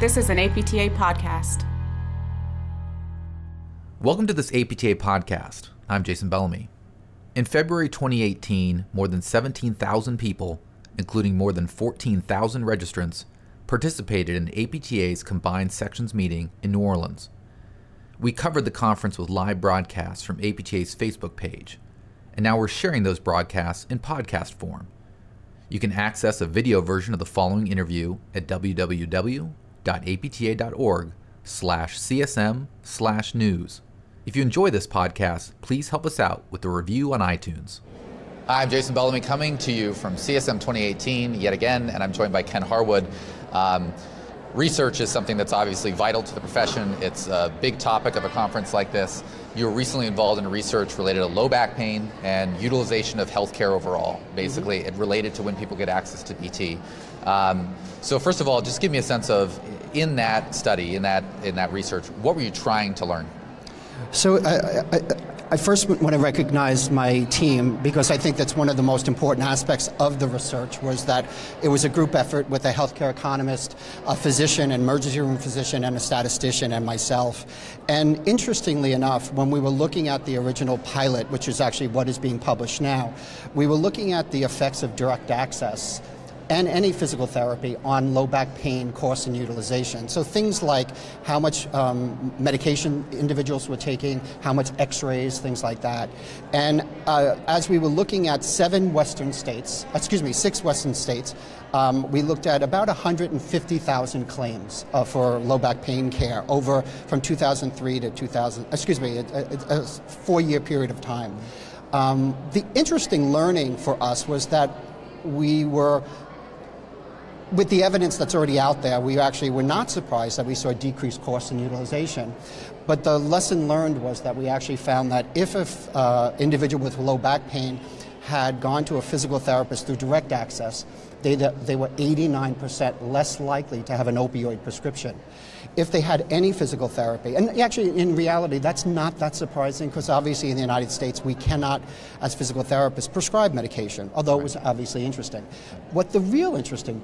This is an APTA podcast. Welcome to this APTA podcast. I'm Jason Bellamy. In February 2018, more than 17,000 people, including more than 14,000 registrants, participated in APTA's combined sections meeting in New Orleans. We covered the conference with live broadcasts from APTA's Facebook page, and now we're sharing those broadcasts in podcast form. You can access a video version of the following interview at www.apta.org slash csm slash news. If you enjoy this podcast, please help us out with a review on iTunes. Hi, I'm Jason Bellamy coming to you from CSM 2018 yet again, and I'm joined by Ken Harwood. Um, research is something that's obviously vital to the profession. It's a big topic of a conference like this. You were recently involved in research related to low back pain and utilization of healthcare overall. Basically, mm-hmm. it related to when people get access to PT. Um, so first of all, just give me a sense of in that study, in that in that research, what were you trying to learn? So I, I, I, first want to recognize my team because I think that's one of the most important aspects of the research was that it was a group effort with a healthcare economist, a physician, an emergency room physician, and a statistician, and myself. And interestingly enough, when we were looking at the original pilot, which is actually what is being published now, we were looking at the effects of direct access and any physical therapy on low back pain, cost, and utilization. So things like how much um, medication individuals were taking, how much x-rays, things like that. And uh, as we were looking at seven Western states, excuse me, six Western states, um, we looked at about 150,000 claims uh, for low back pain care over from 2003 to 2000, excuse me, a, a, a four-year period of time. Um, the interesting learning for us was that we were with the evidence that's already out there, we actually were not surprised that we saw decreased cost and utilization. But the lesson learned was that we actually found that if an uh, individual with low back pain had gone to a physical therapist through direct access, they, they were 89% less likely to have an opioid prescription. If they had any physical therapy, and actually in reality that's not that surprising because obviously in the United States we cannot, as physical therapists, prescribe medication, although it was obviously interesting. What the real interesting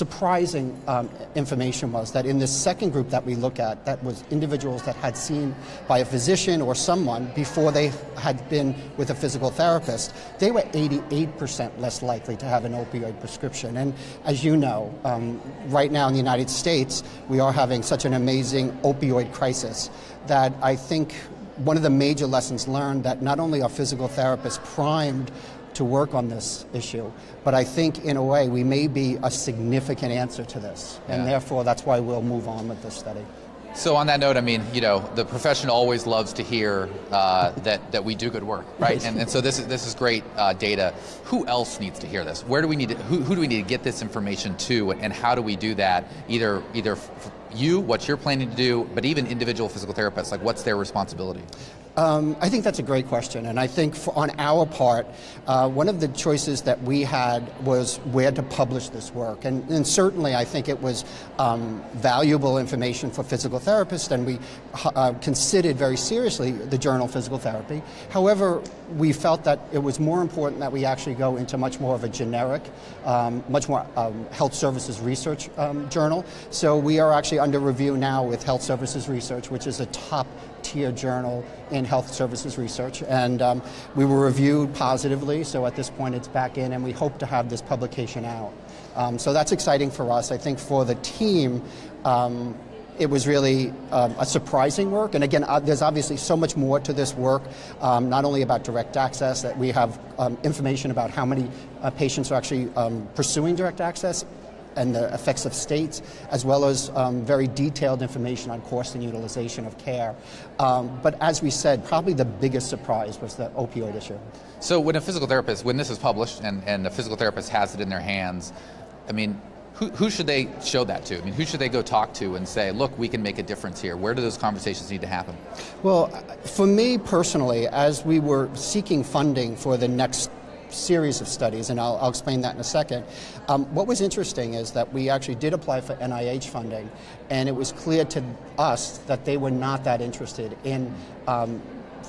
surprising um, information was that in this second group that we look at, that was individuals that had seen by a physician or someone before they had been with a physical therapist, they were 88% less likely to have an opioid prescription. And as you know, um, right now in the United States, we are having such an amazing opioid crisis that I think one of the major lessons learned that not only are physical therapists primed to work on this issue. But I think, in a way, we may be a significant answer to this. And therefore, that's why we'll move on with this study. So on that note, I mean, you know, the profession always loves to hear uh, that that we do good work, right? And, and so this is this is great uh, data. Who else needs to hear this? Where do we need to, who, who do we need to get this information to, and how do we do that? Either either you, what you're planning to do, but even individual physical therapists, like what's their responsibility? Um, I think that's a great question, and I think for, on our part, uh, one of the choices that we had was where to publish this work, and, and certainly I think it was um, valuable information for physical therapists, and we uh, considered very seriously the journal Physical Therapy. However, we felt that it was more important that we actually go into much more of a generic, um, much more um, health services research um, journal. So we are actually under review now with Health Services Research, which is a top tier journal in health services research. And um, we were reviewed positively, so at this point it's back in, and we hope to have this publication out. Um, so that's exciting for us. I think for the team, um, it was really um, a surprising work. And again, uh, there's obviously so much more to this work, um, not only about direct access, that we have um, information about how many uh, patients are actually um, pursuing direct access, and the effects of states, as well as um, very detailed information on cost and utilization of care. Um, but as we said, probably the biggest surprise was the opioid issue. So when a physical therapist, when this is published and, and a physical therapist has it in their hands, I mean, who, who should they show that to? I mean, who should they go talk to and say, look, we can make a difference here? Where do those conversations need to happen? Well, for me personally, as we were seeking funding for the next series of studies, and I'll, I'll explain that in a second. Um, what was interesting is that we actually did apply for NIH funding, and it was clear to us that they were not that interested in um,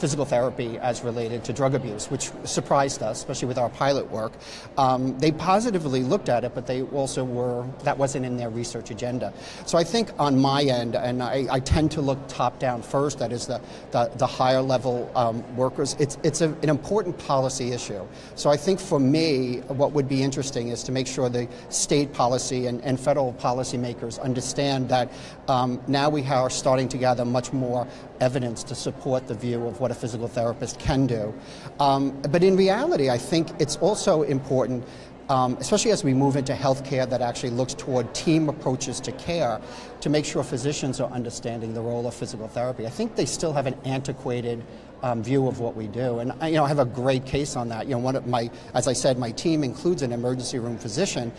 physical therapy as related to drug abuse, which surprised us, especially with our pilot work. Um, they positively looked at it, but they also were, that wasn't in their research agenda. So I think on my end, and I, I tend to look top down first, that is the, the, the higher level um, workers, it's, it's a, an important policy issue. So I think for me, what would be interesting is to make sure the state policy and, and federal policymakers understand that um, now we are starting to gather much more evidence to support the view of what a physical therapist can do. Um, but in reality, I think it's also important um, especially as we move into healthcare that actually looks toward team approaches to care, to make sure physicians are understanding the role of physical therapy. I think they still have an antiquated um, view of what we do, and I, you know, I have a great case on that. You know, one of my, as I said, my team includes an emergency room physician,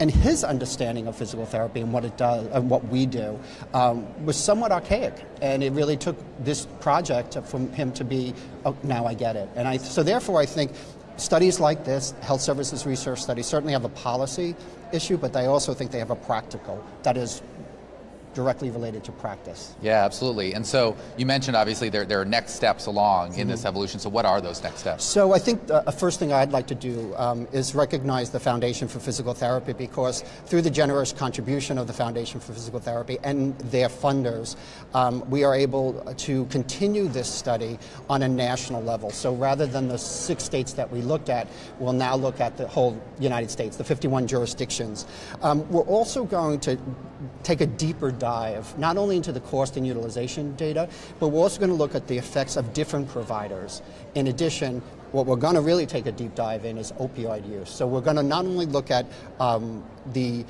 and his understanding of physical therapy and what it does and what we do um, was somewhat archaic. And it really took this project for him to be oh, now i get it. And I, so therefore i think studies like this health services research studies certainly have a policy issue but i also think they have a practical that is directly related to practice. Yeah, absolutely. And so you mentioned obviously there, there are next steps along in mm-hmm. this evolution. So what are those next steps? So I think the first thing I'd like to do um, is recognize the Foundation for Physical Therapy because through the generous contribution of the Foundation for Physical Therapy and their funders, um, we are able to continue this study on a national level. So rather than the six states that we looked at, we'll now look at the whole United States, the 51 jurisdictions. Um, we're also going to take a deeper dive, not only into the cost and utilization data, but we're also going to look at the effects of different providers. In addition, what we're going to really take a deep dive in is opioid use. So we're going to not only look at um, the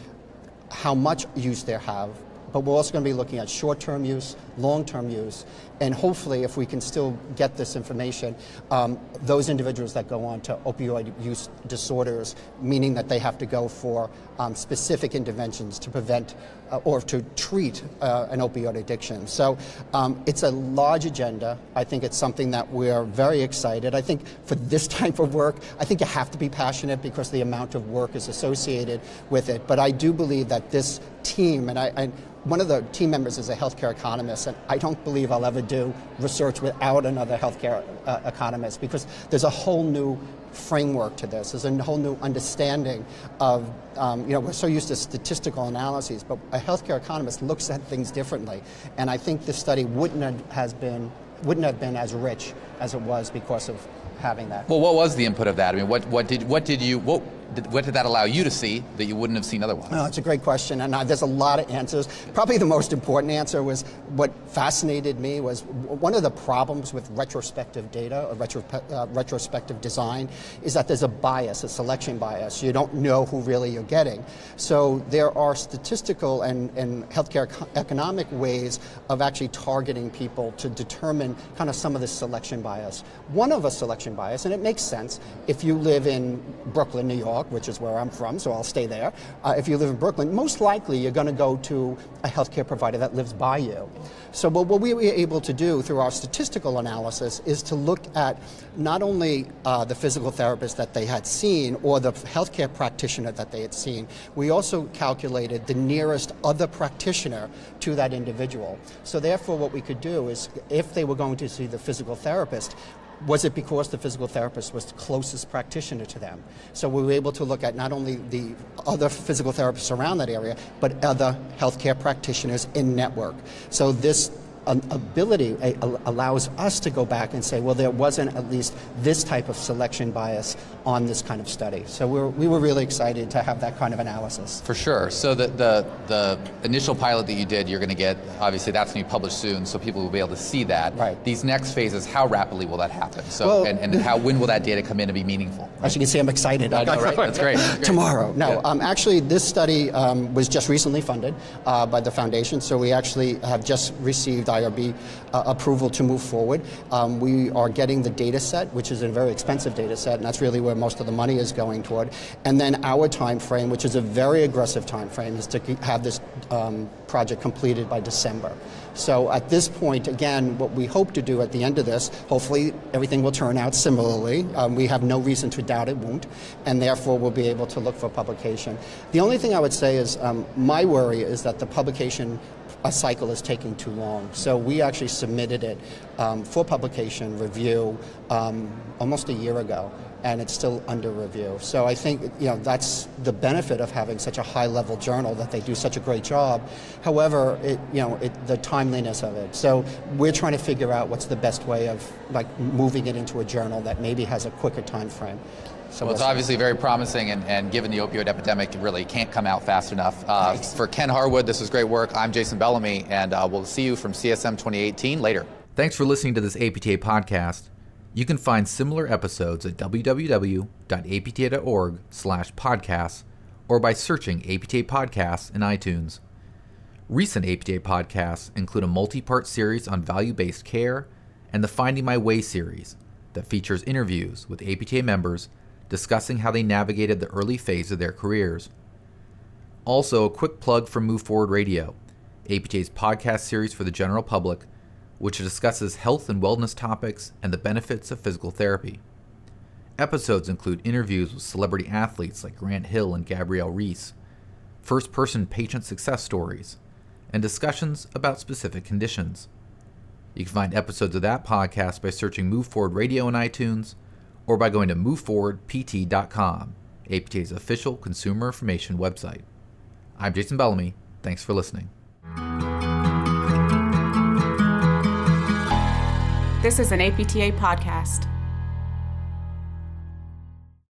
how much use they have, but we're also going to be looking at short-term use, long-term use, and hopefully, if we can still get this information, um, those individuals that go on to opioid use disorders, meaning that they have to go for um, specific interventions to prevent uh, or to treat uh, an opioid addiction. So um, it's a large agenda. I think it's something that we're very excited. I think for this type of work, I think you have to be passionate because the amount of work is associated with it. But I do believe that this team, and I, I one of the team members is a healthcare economist, and I don't believe I'll ever do research without another healthcare uh, economist because there's a whole new framework to this. There's a whole new understanding of, um, you know, we're so used to statistical analyses, but a healthcare economist looks at things differently. And I think this study wouldn't have, has been, wouldn't have been as rich as it was because of having that. Well, what was the input of that? I mean, what, what did what did you what what did that allow you to see that you wouldn't have seen otherwise? No, it's a great question, and there's a lot of answers. Probably the most important answer was what fascinated me was one of the problems with retrospective data or retro, uh, retrospective design is that there's a bias, a selection bias. You don't know who really you're getting. So there are statistical and, and healthcare economic ways of actually targeting people to determine kind of some of this selection bias. One of a selection bias, and it makes sense if you live in Brooklyn, New York York, which is where I'm from, so I'll stay there. Uh, if you live in Brooklyn, most likely you're going to go to a healthcare provider that lives by you. So what we were able to do through our statistical analysis is to look at not only uh, the physical therapist that they had seen or the healthcare practitioner that they had seen, we also calculated the nearest other practitioner to that individual. So therefore what we could do is if they were going to see the physical therapist, was it because the physical therapist was the closest practitioner to them? So we were able to look at not only the other physical therapists around that area, but other healthcare practitioners in network. So this um, ability allows us to go back and say, well, there wasn't at least this type of selection bias on this kind of study. So we're, we were really excited to have that kind of analysis. For sure. So the, the, the initial pilot that you did, you're going to get, obviously that's going to be published soon, so people will be able to see that. Right. These next phases, how rapidly will that happen? So, well, and, and how, when will that data come in to be meaningful? As you can see, I'm excited. I know, right? That's great. great. Tomorrow. No, yeah. um, actually, this study um, was just recently funded uh, by the foundation, so we actually have just received IRB uh, approval to move forward. Um, we are getting the data set, which is a very expensive data set, and that's really where most of the money is going toward. And then our time frame, which is a very aggressive time frame, is to have this um, project completed by December. So at this point, again, what we hope to do at the end of this, hopefully everything will turn out similarly. Um, we have no reason to doubt it won't, and therefore we'll be able to look for publication. The only thing I would say is um, my worry is that the publication a cycle is taking too long. So we actually submitted it um, for publication review um, almost a year ago and it's still under review. So I think you know that's the benefit of having such a high-level journal that they do such a great job. However, it you know it, the timeliness of it. So we're trying to figure out what's the best way of like moving it into a journal that maybe has a quicker time frame. So well, it's obviously very promising, and, and, given the opioid epidemic, it really can't come out fast enough. Uh, nice. For Ken Harwood, this was great work. I'm Jason Bellamy, and uh, we'll see you from CSM 2018 later. Thanks for listening to this APTA podcast. You can find similar episodes at www.apta.org slash podcasts or by searching APTA Podcasts in iTunes. Recent APTA podcasts include a multi-part series on value-based care and the Finding My Way series that features interviews with APTA members discussing how they navigated the early phase of their careers. Also, a quick plug for Move Forward Radio, APTA's podcast series for the general public which discusses health and wellness topics and the benefits of physical therapy. Episodes include interviews with celebrity athletes like Grant Hill and Gabrielle Reece, first person patient success stories, and discussions about specific conditions. You can find episodes of that podcast by searching Move Forward Radio in iTunes or by going to moveforwardpt.com, APTA's official consumer information website. I'm Jason Bellamy. Thanks for listening. This is an APTA podcast.